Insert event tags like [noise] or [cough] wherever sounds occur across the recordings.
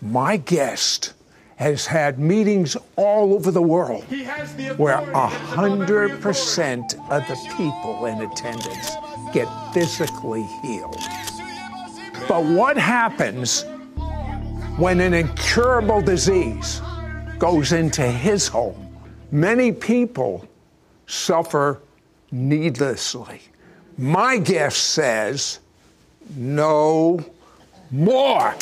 My guest has had meetings all over the world where a hundred percent of the people in attendance get physically healed. But what happens when an incurable disease goes into his home? Many people suffer needlessly. My guest says, no more.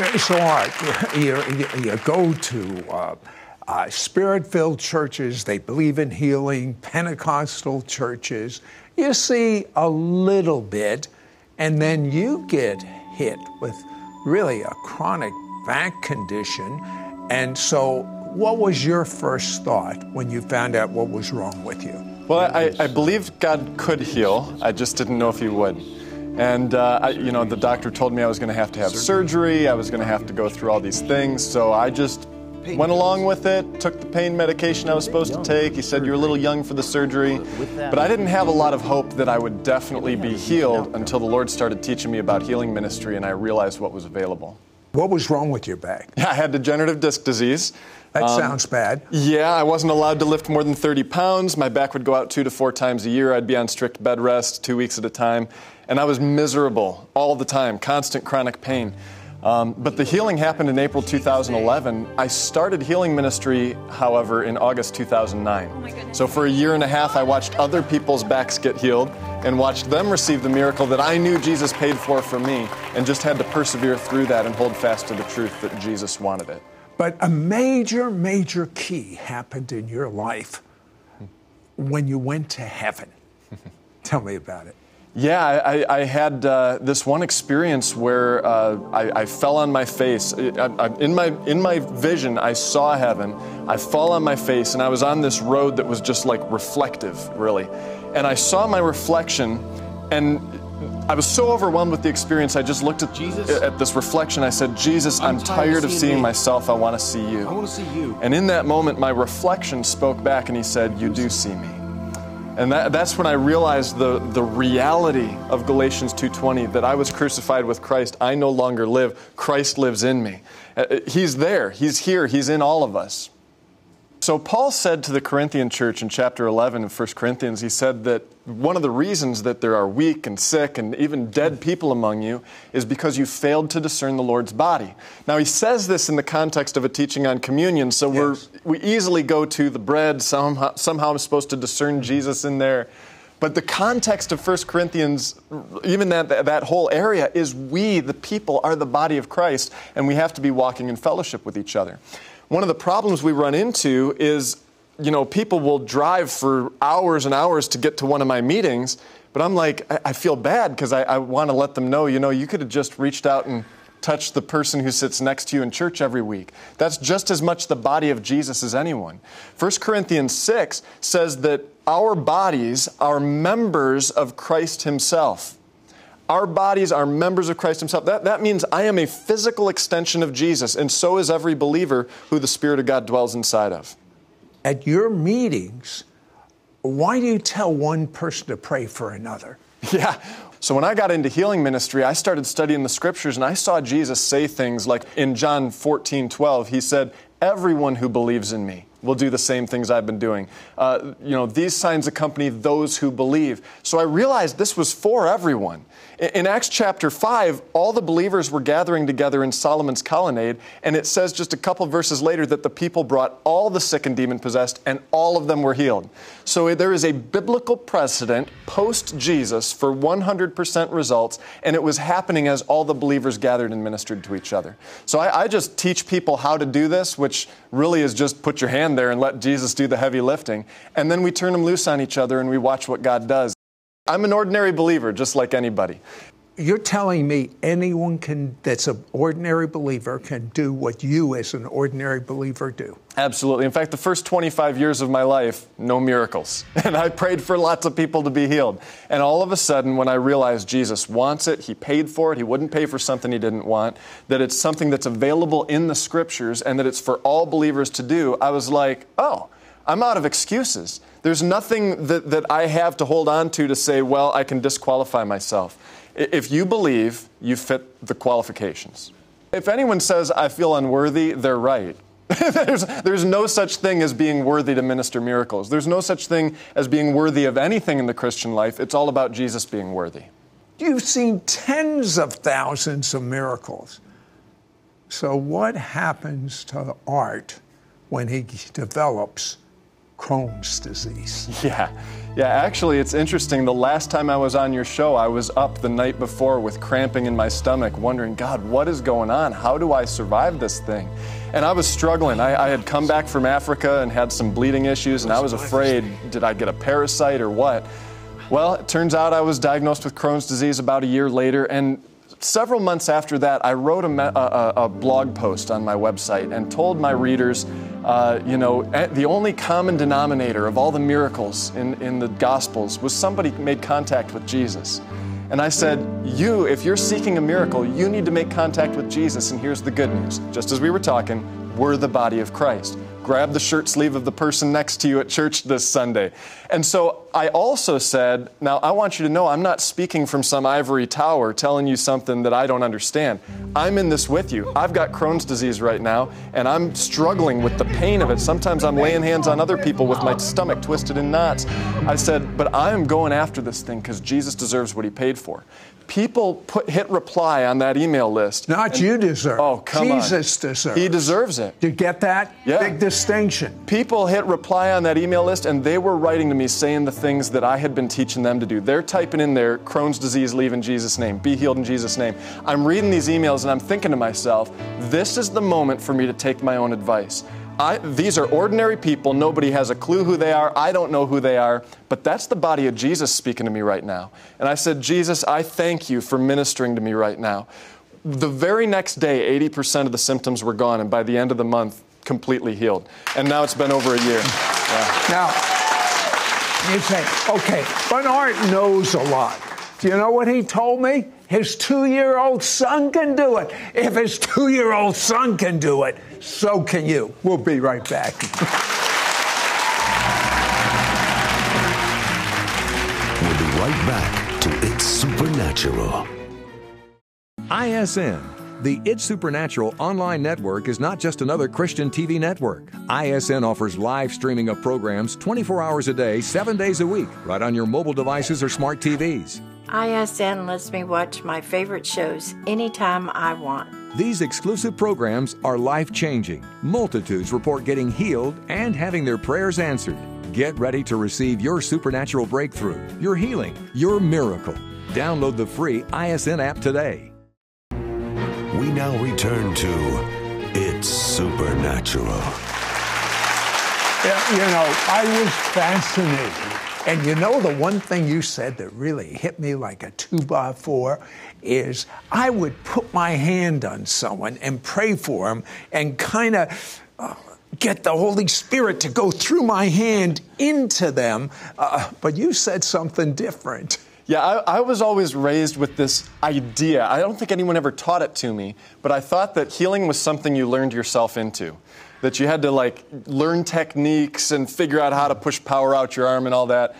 Hard. You, you, go to uh, uh, spirit filled churches, they believe in healing, Pentecostal churches. You see a little bit, and then you get hit with really a chronic back condition. And so, what was your first thought when you found out what was wrong with you? Well, I, I believed God could heal. I just didn't know if He would. And, uh, I, you know, the doctor told me I was going to have to have surgery. I was going to have to go through all these things. So I just went along with it, took the pain medication I was supposed to take. He said, You're a little young for the surgery. But I didn't have a lot of hope that I would definitely be healed until the Lord started teaching me about healing ministry and I realized what was available. What was wrong with your back? [laughs] I had degenerative disc disease. That Um, sounds bad. Yeah, I wasn't allowed to lift more than 30 pounds. My back would go out two to four times a year. I'd be on strict bed rest two weeks at a time. And I was miserable all the time, constant chronic pain. Um, but the healing happened in April 2011. I started healing ministry, however, in August 2009. so for a year and a half, I watched other people's backs get healed and watched them receive the miracle that I knew Jesus paid for for me and just had to persevere through that and hold fast to the truth that Jesus wanted it. But a major, major key happened in your life when you went to heaven. [laughs] Tell me about it. Yeah, I, I had uh, this one experience where uh, I, I fell on my face. I, in my in my vision, I saw heaven. I fall on my face, and I was on this road that was just like reflective, really. And I saw my reflection, and I was so overwhelmed with the experience. I just looked at Jesus? at this reflection. I said, "Jesus, I'm, I'm tired tired of seeing seeing myself. I want to see you." I want to see you. And in that moment, my reflection spoke back and he said, You do see me. And that, that's when I realized the, the reality of Galatians 2.20, that I was crucified with Christ. I no longer live. Christ lives in me. Uh, He's there. He's here. He's in all of us. So Paul said to the Corinthian church in chapter 11 of 1 Corinthians, he said that one of the reasons that there are weak and sick and even dead people among you is because you failed to discern the Lord's body. Now he says this in the context of a teaching on communion, so Yes. we're, we easily go to the bread, somehow, somehow I'm supposed to discern Jesus in there. But the context of 1 Corinthians, even that, that whole area, is we, the people, are the body of Christ, and we have to be walking in fellowship with each other. One of the problems we run into is, you know, people will drive for hours and hours to get to one of my meetings, but I'm like, I, I feel bad because I, I want to let them know, you know, you could have just reached out and touched the person who sits next to you in church every week. That's just as much the body of Jesus as anyone. 1 Corinthians 6 says that our bodies are members of Christ Himself. Our bodies are members of Christ Himself. That, that means I am a physical extension of Jesus, and so is every believer who the Spirit of God dwells inside of. At your meetings, why do you tell one person to pray for another? [laughs] Yeah. So when I got into healing ministry, I started studying the scriptures and I saw Jesus say things like in John 14, 12, he said, Everyone who believes in me will do the same things I've been doing. Uh, you know, these signs accompany those who believe. So I realized this was for everyone. In Acts chapter 5, all the believers were gathering together in Solomon's colonnade, and it says just a couple verses later that the people brought all the sick and demon possessed, and all of them were healed. So there is a biblical precedent post Jesus for 100% results, and it was happening as all the believers gathered and ministered to each other. So I, I just teach people how to do this, which really is just put your hand there and let Jesus do the heavy lifting, and then we turn them loose on each other and we watch what God does. I'm an ordinary believer, just like anybody. You're telling me anyone can that's an ordinary believer can do what you as an ordinary believer do. Absolutely. In fact, the first 25 years of my life, no miracles. [laughs] And I prayed for lots of people to be healed. And all of a sudden, when I realized Jesus wants it, He paid for it, He wouldn't pay for something He didn't want, that it's something that's available in the scriptures and that it's for all believers to do, I was like, oh, I'm out of excuses. There's nothing that, that I have to hold on to to say, well, I can disqualify myself. If you believe, you fit the qualifications. If anyone says, I feel unworthy, they're right. [laughs] there's, there's no such thing as being worthy to minister miracles. There's no such thing as being worthy of anything in the Christian life. It's all about Jesus being worthy. You've seen tens of thousands of miracles. So, what happens to Art when he develops Crohn's disease. [laughs] Yeah. Yeah, actually, it's interesting. The last time I was on your show, I was up the night before with cramping in my stomach, wondering, God, what is going on? How do I survive this thing? And I was struggling. I, I had come back from Africa and had some bleeding issues, and I was afraid did I get a parasite or what? Well, it turns out I was diagnosed with Crohn's disease about a year later, and several months after that, I wrote a, a, a, blog post on my website and told my readers, uh, you know, eh, the only common denominator of all the miracles in, in the Gospels was somebody made contact with Jesus. And I said, You, if you're seeking a miracle, you need to make contact with Jesus. And here's the good news just as we were talking, we're the body of Christ grab the shirt sleeve of the person next to you at church this Sunday. And so I also said, now I want you to know I'm not speaking from some ivory tower telling you something that I don't understand. I'm in this with you. I've got Crohn's disease right now, and I'm struggling with the pain of it. Sometimes I'm laying hands on other people with my stomach twisted in knots. I said, but I am going after this thing because Jesus deserves what he paid for people put hit reply on that email list. Not and, you deserve. Oh, come Jesus on. deserves. He deserves it. Do you get that? Yeah. Big distinction. People hit reply on that email list and they were writing to me saying the things that I had been teaching them to do. They're typing in there Crohn's disease, leave in Jesus' name, be healed in Jesus' name. I'm reading these emails and I'm thinking to myself, this is the moment for me to take my own advice. I, these are ordinary people. Nobody has a clue who they are. I don't know who they are. But that's the body of Jesus speaking to me right now. And I said, Jesus, I thank you for ministering to me right now. The very next day, 80% of the symptoms were gone. And by the end of the month, completely healed. And now it's been over a year. Yeah. Now, you say, okay, Bernard knows a lot. Do you know what he told me? His two year old son can do it. If his two year old son can do it, so can you. We'll be right back. we'll be right back to It's Supernatural. ISN. The It's Supernatural online network is not just another Christian TV network. ISN offers live streaming of programs 24 hours a day, 7 days a week, right on your mobile devices or smart TVs. ISN lets me watch my favorite shows anytime I want. These exclusive programs are life changing. Multitudes report getting healed and having their prayers answered. Get ready to receive your supernatural breakthrough, your healing, your miracle. Download the free ISN app today. Now return to It's Supernatural. You know, I was fascinated and you know, the one thing you said that really hit me like a two by four is I would put my hand on someone and pray for them and kind of. Uh, get the Holy Spirit to go through my hand into them. Uh, but you said something different. Yeah, I, I, was always raised with this idea. I don't think anyone ever taught it to me, but I thought that healing was something you learned yourself into that you had to like learn techniques and figure out how to push power out your arm and all that.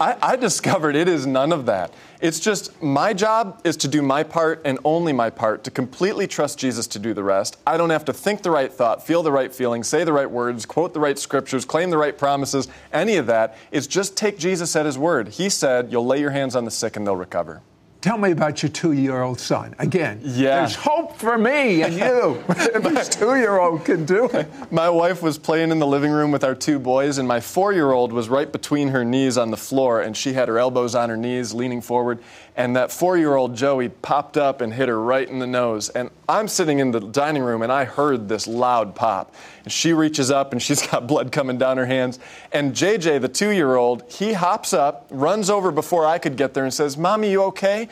I, I, discovered it is none of that. It's just my job is to do my part and only my part, to completely trust Jesus to do the rest. I don't have to think the right thought, feel the right feeling, say the right words, quote the right scriptures, claim the right promises, any of that. It's just take Jesus at his word. He said, You'll lay your hands on the sick and they'll recover. Tell me about your two year old son. Again, yeah. there's hope for me and you. [laughs] this two year old can do it. My wife was playing in the living room with our two boys, and my four year old was right between her knees on the floor, and she had her elbows on her knees, leaning forward. And that four year old Joey popped up and hit her right in the nose. And I'm sitting in the dining room, and I heard this loud pop. And she reaches up, and she's [laughs] got blood coming down her hands. And JJ, the two year old, he hops up, runs over before I could get there, and says, Mommy, you okay?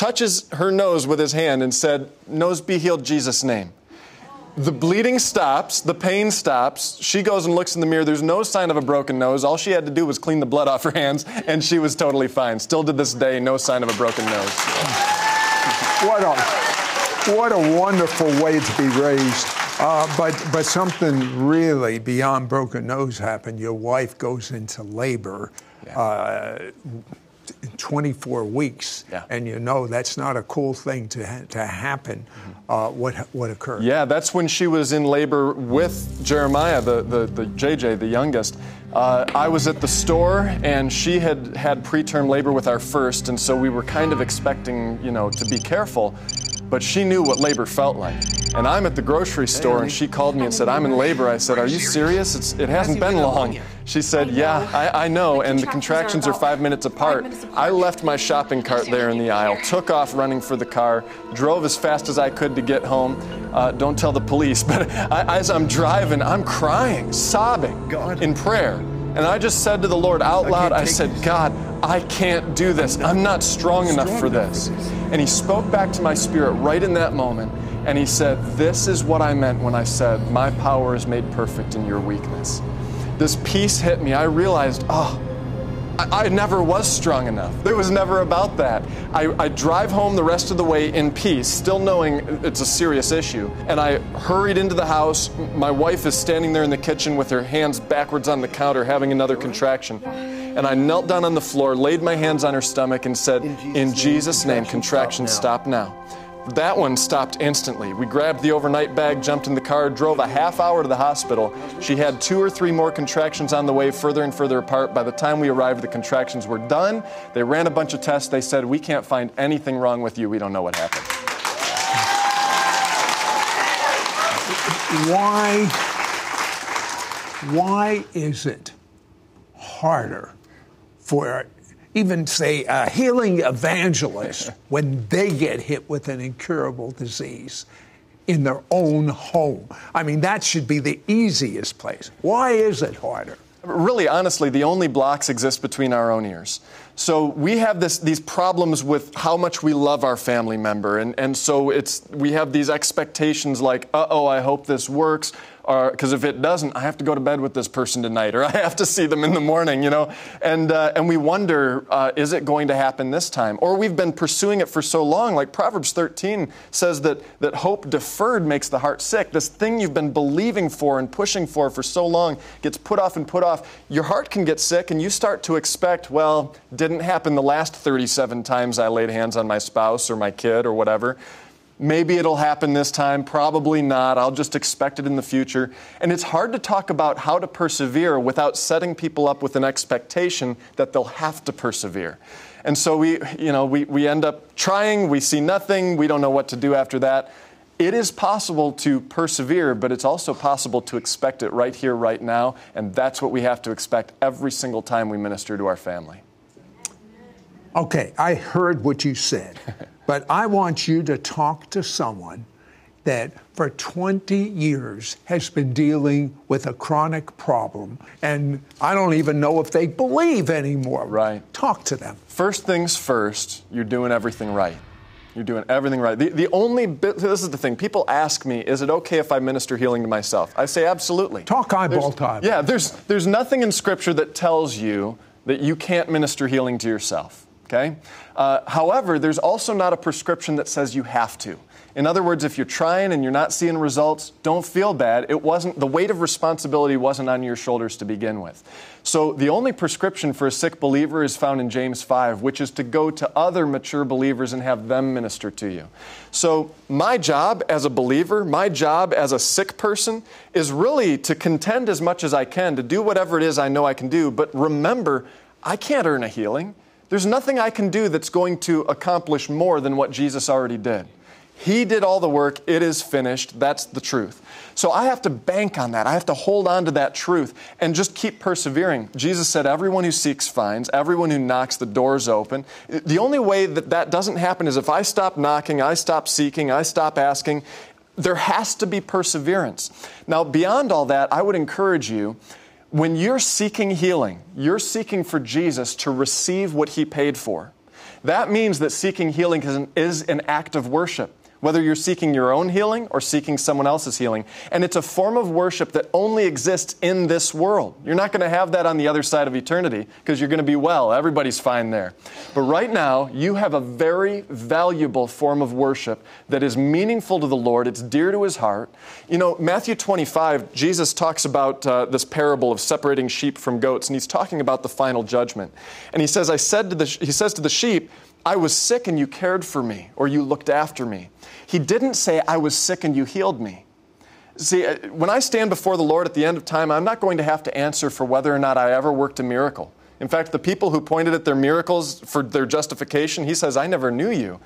touches her nose with his hand and said, Nose be healed, Jesus' name. The bleeding stops, the pain stops. She goes and looks in the mirror. There's no sign of a broken nose. All she had to do was clean the blood off her hands, and she was totally fine. Still to this day, no sign of a broken nose. What a, what a wonderful way to be raised. Uh, but, but something really beyond broken nose happened. Your wife goes into labor. Yeah. Uh, 24 weeks, yeah. and you know that's not a cool thing to ha- to happen. Mm-hmm. Uh, what what occurred? Yeah, that's when she was in labor with Jeremiah, the the, the JJ, the youngest. Uh, I was at the store, and she had had preterm labor with our first, and so we were kind of expecting, you know, to be careful but she knew what labor felt like. And I'm at the grocery store, and she called me and said, I'm in labor. I said, Are you serious? It's, it hasn't been long. She said, Yeah, I, I know, and the contractions are five minutes apart. I left my shopping cart there in the aisle, took off running for the car, drove as fast as I could to get home. Uh, don't tell the police, [laughs] but I, as I'm driving, I'm crying, sobbing in prayer. And I just said to the Lord out loud, I said, God, I can't do this. I'm not strong enough for this. And He spoke back to my spirit right in that moment. And He said, This is what I meant when I said, My power is made perfect in your weakness. This peace hit me. I realized, oh, I, I never was strong enough. It was never about that. I, I drive home the rest of the way in peace, still knowing it's a serious issue. And I hurried into the house. My wife is standing there in the kitchen with her hands backwards on the counter, having another contraction. And I knelt down on the floor, laid my hands on her stomach, and said, In Jesus', name, contractions stop now. That one stopped instantly. We grabbed the overnight bag, jumped in the car, drove a half hour to the hospital. She had two or three more contractions on the way, further and further apart. By the time we arrived, the contractions were done. They ran a bunch of tests. They said, We can't find anything wrong with you. We don't know what happened. Why, why is it harder for even say a healing evangelist [laughs] when they get hit with an incurable disease in their own home. I mean, that should be the easiest place. Why is it harder? Really, honestly, the only blocks exist between our own ears. So we have this, these problems with how much we love our family member, and, and so it's we have these expectations like, uh oh, I hope this works because if it doesn't, I have to go to bed with this person tonight, or I have to see them in the morning, you know. And uh, and we wonder, uh, is it going to happen this time? Or we've been pursuing it for so long. Like Proverbs 13 says that that hope deferred makes the heart sick. This thing you've been believing for and pushing for for so long gets put off and put off. Your heart can get sick, and you start to expect, well, didn't happen the last 37 times I laid hands on my spouse or my kid or whatever. Maybe it'll happen this time, probably not. I'll just expect it in the future. And it's hard to talk about how to persevere without setting people up with an expectation that they'll have to persevere. And so we, you know, we, we end up trying, we see nothing, we don't know what to do after that. It is possible to persevere, but it's also possible to expect it right here, right now, and that's what we have to expect every single time we minister to our family. Okay, I heard what you said. [laughs] But I want you to talk to someone that for 20 years has been dealing with a chronic problem, and I don't even know if they believe anymore. Right. Talk to them. First things first, you're doing everything right. You're doing everything right. The, the only bit, this is the thing, people ask me, is it okay if I minister healing to myself? I say absolutely. Talk eyeball time. Yeah, there's, there's nothing in Scripture that tells you that you can't minister healing to yourself. Okay? Uh, however, there's also not a prescription that says you have to. In other words, if you're trying and you're not seeing results, don't feel bad. It wasn't the weight of responsibility wasn't on your shoulders to begin with. So the only prescription for a sick believer is found in James 5, which is to go to other mature believers and have them minister to you. So my job as a believer, my job as a sick person is really to contend as much as I can to do whatever it is I know I can do, but remember, I can't earn a healing. There's nothing I can do that's going to accomplish more than what Jesus already did. He did all the work. It is finished. That's the truth. So I have to bank on that. I have to hold on to that truth and just keep persevering. Jesus said, Everyone who seeks finds, everyone who knocks, the door's open. The only way that that doesn't happen is if I stop knocking, I stop seeking, I stop asking. There has to be perseverance. Now, beyond all that, I would encourage you when you're seeking healing, you're seeking for Jesus to receive what he paid for. That means that seeking healing is an, is an act of worship whether you're seeking your own healing or seeking someone else's healing. And it's a form of worship that only exists in this world. You're not going to have that on the other side of eternity because you're going to be well. Everybody's fine there. But right now, you have a very valuable form of worship that is meaningful to the Lord. It's dear to his heart. You know, Matthew 25, Jesus talks about uh, this parable of separating sheep from goats, and he's talking about the final judgment. And he says, I said to the, he says to the sheep, I was sick and you cared for me, or you looked after me. He didn't say, I was sick and you healed me. See, uh, when I stand before the Lord at the end of time, I'm not going to have to answer for whether or not I ever worked a miracle. In fact, the people who pointed at their miracles for their justification, he says, I never knew you.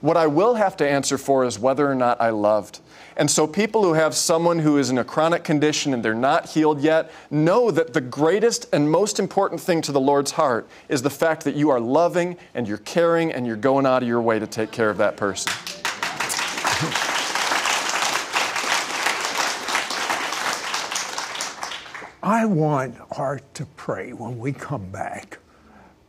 What I will have to answer for is whether or not I loved. And so, people who have someone who is in a chronic condition and they're not healed yet know that the greatest and most important thing to the Lord's heart is the fact that you are loving and you're caring and you're going out of your way to take care of that person. I want Art to pray when we come back.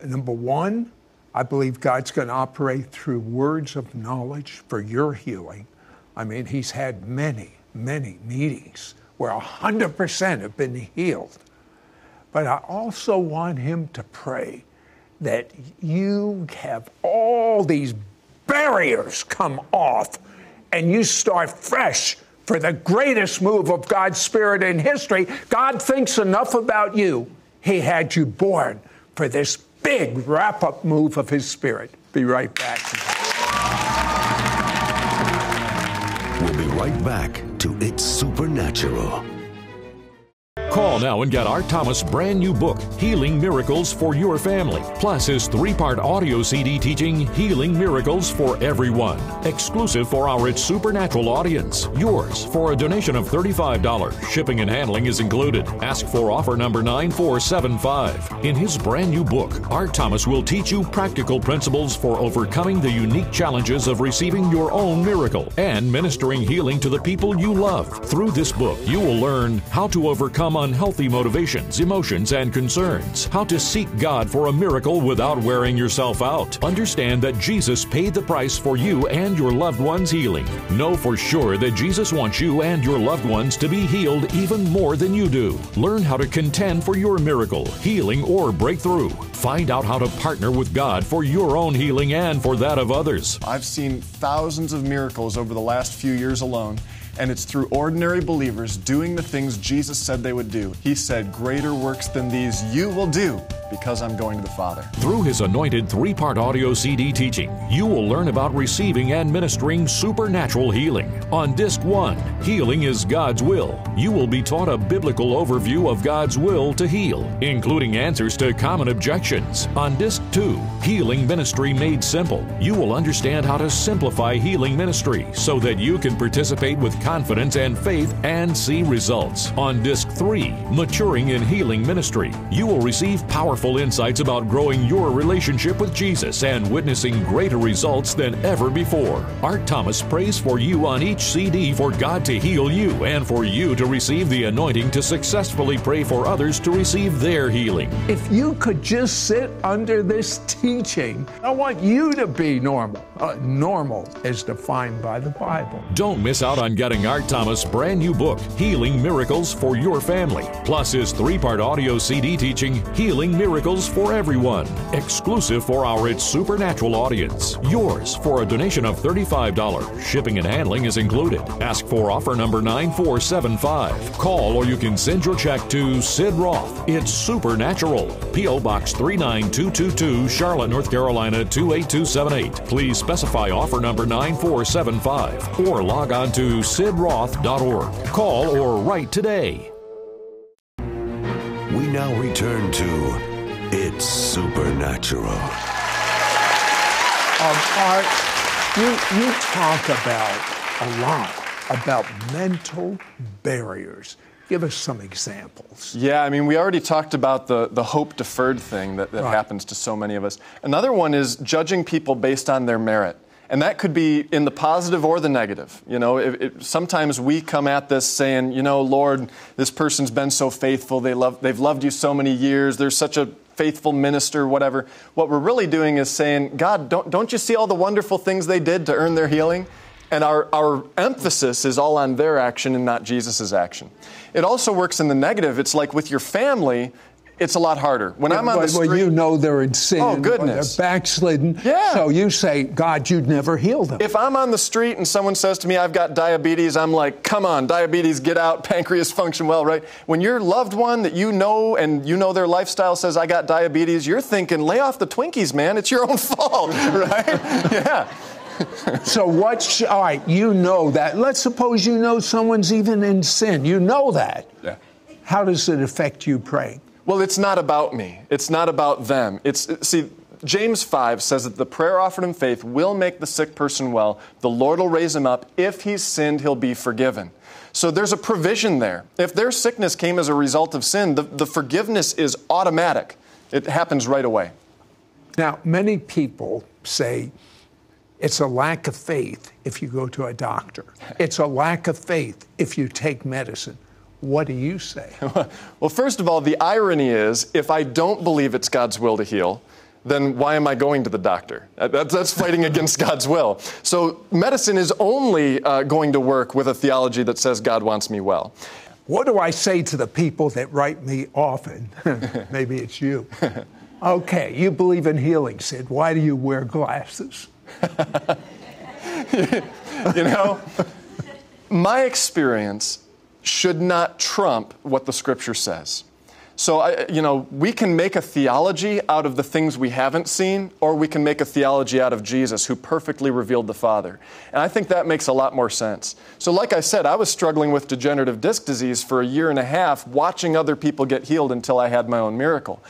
Number one, I believe God's going to operate through words of knowledge for your healing. I mean, he's had many, many meetings where 100% have been healed. But I also want him to pray that you have all these barriers come off and you start fresh for the greatest move of God's Spirit in history. God thinks enough about you. He had you born for this big wrap up move of His Spirit. Be right back. We'll be right back to It's Supernatural. Call now and get Art Thomas' brand new book, Healing Miracles for Your Family, plus his three part audio CD teaching Healing Miracles for Everyone, exclusive for our It's Supernatural audience. Yours for a donation of $35. Shipping and handling is included. Ask for offer number 9475. In his brand new book, Art Thomas will teach you practical principles for overcoming the unique challenges of receiving your own miracle and ministering healing to the people you love. Through this book, you will learn how to overcome unhealthy motivations, emotions, and concerns. How to seek God for a miracle without wearing yourself out. Understand that Jesus paid the price for you and your loved one's healing. Know for sure that Jesus wants you and your loved ones to be healed even more than you do. Learn how to contend for your miracle, healing, or breakthrough. Find out how to partner with God for your own healing and for that of others. I've seen thousands of miracles over the last few years alone and it's through ordinary believers doing the things Jesus said they would do. He said, Greater works than these you will do because I'm going to the Father. Through his anointed three part audio CD teaching, you will learn about receiving and ministering supernatural healing. On Disc 1, Healing is God's Will, you will be taught a biblical overview of God's will to heal, including answers to common objections. On Disc 2, Healing Ministry Made Simple, you will understand how to simplify healing ministry so that you can participate with confidence and faith and see results. On Disc 3, Maturing in Healing Ministry, you will receive powerful powerful insights about growing your relationship with Jesus and witnessing greater results than ever before. Art Thomas prays for you on each CD for God to heal you and for you to receive the anointing to successfully pray for others to receive their healing. If you could just sit under this teaching, I want you to be normal. Uh, normal is defined by the Bible. Don't miss out on getting Art Thomas' brand new book, Healing Miracles for Your Family, plus his three part audio CD teaching, Healing Miracles Miracles for Everyone, exclusive for our It's Supernatural audience. Yours for a donation of $35. Shipping and handling is included. Ask for offer number 9475. Call or you can send your check to Sid Roth. It's Supernatural. P.O. Box 39222, Charlotte, North Carolina 28278. Please specify offer number 9475 or log on to sidroth.org. Call or write today. We now return to It's Supernatural. Um, Art, you, you talk about a lot about mental barriers. Give us some examples. Yeah, I mean, we already talked about the, the hope deferred thing that, that Right. happens to so many of us. Another one is judging people based on their merit. And that could be in the positive or the negative. You know, it, it, sometimes we come at this saying, you know, Lord, this person's been so faithful. They love, they've loved you so many years. They're such a faithful minister, whatever. What we're really doing is saying, God, don't, don't you see all the wonderful things they did to earn their healing? And our, our emphasis is all on their action and not Jesus' action. It also works in the negative. It's like with your family, it's a lot harder. When I'm on the Well, street, well, you know they're in sin. Oh, goodness. They're backslidden. Yeah. So you say, God, you'd never heal them. if I'm on the street and someone says to me, I've got diabetes, I'm like, come on, diabetes, get out, [laughs] pancreas function well, right? When your loved one that you know and you know their lifestyle says, I got diabetes, you're thinking, lay off the Twinkies, man. It's your own [laughs] fault, [laughs] right? yeah. [laughs] so what's, all right, you know that. Let's suppose you know someone's even in sin. You know that. Yeah. How does it affect you praying? Well, it's not about me. It's not about them. It's see, James 5 says that the prayer offered in faith will make the sick person well. The Lord will raise him up. If he's sinned, he'll be forgiven. So there's a provision there. If their sickness came as a result of sin, the, the forgiveness is automatic. It happens right away. Now, many people say it's a lack of faith if you go to a doctor. [laughs] It's a lack of faith if you take medicine. What do you say? [laughs] Well, first of all, the irony is if I don't believe it's God's will to heal, then why am I going to the doctor? Uh, That's, that's fighting [laughs] against God's will. So medicine is only uh, going to work with a theology that says God wants me well. What do I say to the people that write me often? Maybe it's you. Okay, you believe in healing, Sid. Why do you wear glasses? [laughs] You know, my experience should not trump what the scripture says. So, I, you know, we can make a theology out of the things we haven't seen, or we can make a theology out of Jesus, who perfectly revealed the Father. And I think that makes a lot more sense. So, like I said, I was struggling with degenerative disc disease for a year and a half, watching other people get healed until I had my own miracle.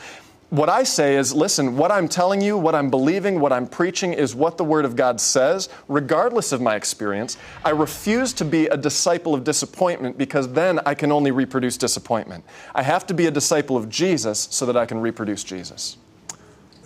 What I say is listen, what I'm telling you, what I'm believing, what I'm preaching is what the Word of God says, regardless of my experience. I refuse to be a disciple of disappointment because then I can only reproduce disappointment. I have to be a disciple of Jesus so that I can reproduce Jesus.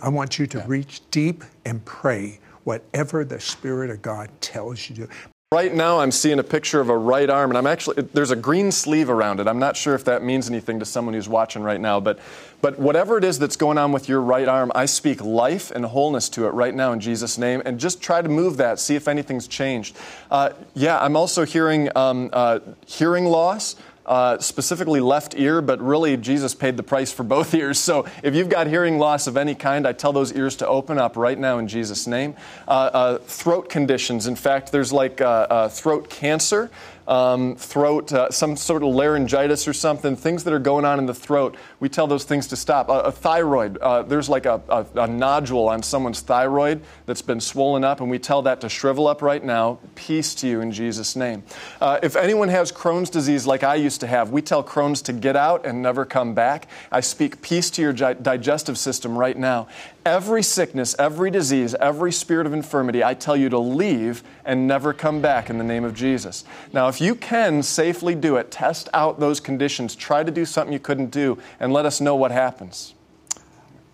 I want you to reach deep and pray whatever the Spirit of God tells you to. Right now, I'm seeing a picture of a right arm, and I'm actually, there's a green sleeve around it. I'm not sure if that means anything to someone who's watching right now, but, but whatever it is that's going on with your right arm, I speak life and wholeness to it right now in Jesus' name, and just try to move that, see if anything's changed. Uh, yeah, I'm also hearing um, uh, hearing loss. Uh, specifically left ear, but really Jesus paid the price for both [laughs] ears. So if you've got hearing loss of any kind, I tell those ears to open up right now in Jesus' name. Uh, uh, throat conditions. In fact, there's like uh, uh, throat cancer. Um, throat, uh, some sort of laryngitis or something, things that are going on in the throat, we tell those things to stop. A, a thyroid, uh, there's like a, a, a nodule on someone's thyroid that's been swollen up, and we tell that to shrivel up right now. Peace to you in Jesus' name. Uh, if anyone has Crohn's disease like I used to have, we tell Crohn's to get out and never come back. I speak peace to your gi- digestive system right now. Every sickness, every disease, every spirit of infirmity, I tell you to leave and never come back in the name of Jesus. Now, if you can safely do it, test out those conditions, try to do something you couldn't do, and let us know what happens.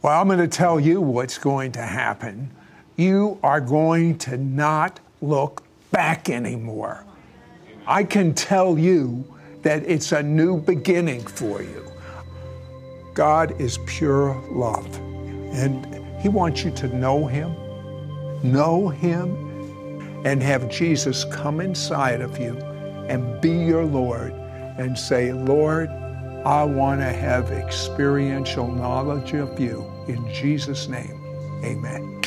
Well, I'm going to tell you what's going to happen. You are going to not look back anymore. I can tell you that it's a new beginning for you. God is pure love, and He wants you to know Him, know Him, and have Jesus come inside of you and be your Lord and say, Lord, I want to have experiential knowledge of you. In Jesus' name, amen.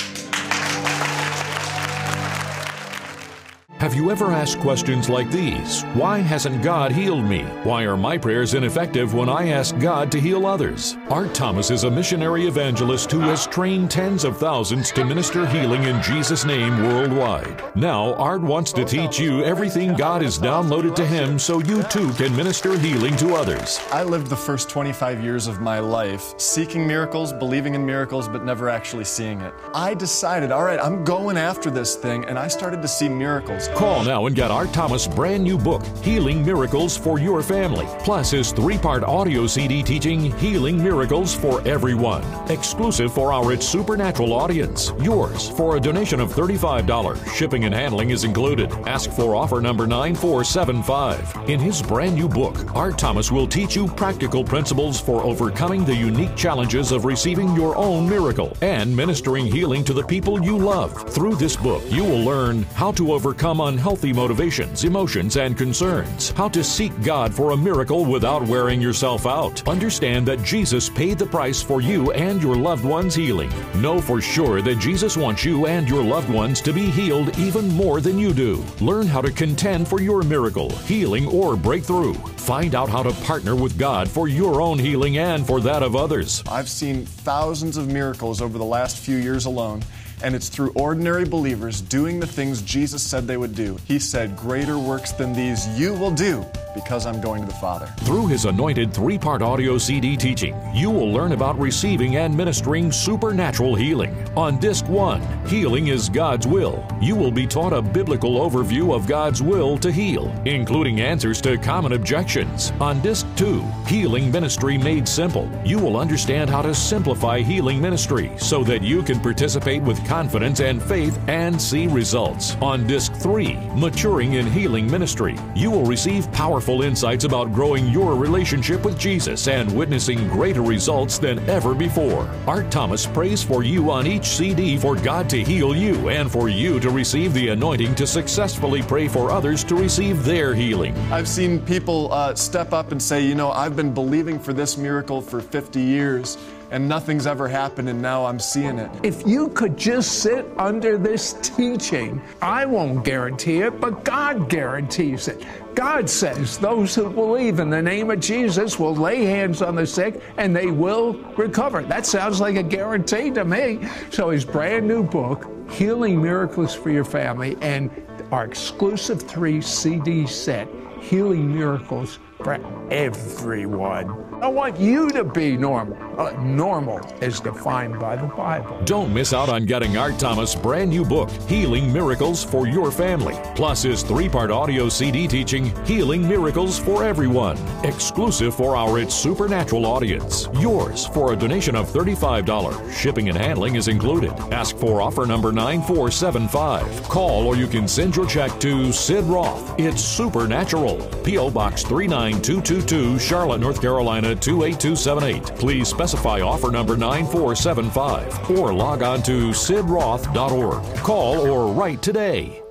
Have you ever asked questions like these? Why hasn't God healed me? Why are my prayers ineffective when I ask God to heal others? Art Thomas is a missionary evangelist who has trained tens of thousands to minister healing in Jesus' name worldwide. Now, Art wants to teach you everything God has downloaded to him so you too can minister healing to others. I lived the first 25 years of my life seeking miracles, believing in miracles, but never actually seeing it. I decided, all right, I'm going after this thing, and I started to see miracles. Call now and get Art Thomas' brand new book, Healing Miracles for Your Family, plus his three part audio CD teaching Healing Miracles for Everyone, exclusive for our It's Supernatural audience. Yours for a donation of $35. Shipping and handling is included. Ask for offer number 9475. In his brand new book, Art Thomas will teach you practical principles for overcoming the unique challenges of receiving your own miracle and ministering healing to the people you love. Through this book, you will learn how to overcome unhealthy motivations, emotions, and concerns. How to seek God for a miracle without wearing yourself out. Understand that Jesus paid the price for you and your loved one's healing. Know for sure that Jesus wants you and your loved ones to be healed even more than you do. Learn how to contend for your miracle, healing, or breakthrough. Find out how to partner with God for your own healing and for that of others. I've seen thousands of miracles over the last few years alone and it's through ordinary believers doing the things Jesus said they would do. He said, Greater works than these you will do because I'm going to the Father. Through his anointed three part audio CD teaching, you will learn about receiving and ministering supernatural healing. On Disc 1, Healing is God's Will, you will be taught a biblical overview of God's will to heal, including answers to common objections. On Disc 2, Healing Ministry Made Simple, you will understand how to simplify healing ministry so that you can participate with confidence and faith and see results. On Disc 3, Maturing in Healing Ministry, you will receive powerful insights about growing your relationship with Jesus and witnessing greater results than ever before. Art Thomas prays for you on each CD for God to heal you and for you to receive the anointing to successfully pray for others to receive their healing. I've seen people uh, step up and say, you know, I've been believing for this miracle for 50 years and nothing's ever happened, and now I'm seeing it. If you could just sit under this teaching, I won't guarantee it, but God guarantees it. God says those who believe in the name of Jesus will lay hands on the sick and they will recover. That sounds like a guarantee to me. So his brand new book, Healing Miracles for Your Family, and our exclusive three CD set, Healing Miracles for everyone. I want you to be normal. Uh, normal is defined by the Bible. Don't miss out on getting Art Thomas' brand new book, Healing Miracles for Your Family, plus his three part audio CD teaching, Healing Miracles for Everyone, exclusive for our It's Supernatural audience. Yours for a donation of $35. Shipping and handling is included. Ask for offer number 9475. Call or you can send your check to Sid Roth. It's Supernatural. P.O. Box 39222, Charlotte, North Carolina 28278. Please specify offer number 9475 or log on to sidroth.org. Call or write today.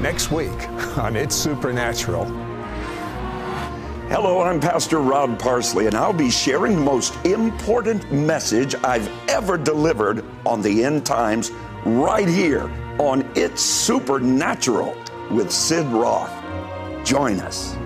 Next week on It's Supernatural. Hello, I'm Pastor Rod Parsley, and I'll be sharing the most important message I've ever delivered on the end times right here on It's Supernatural with Sid Roth. Join us.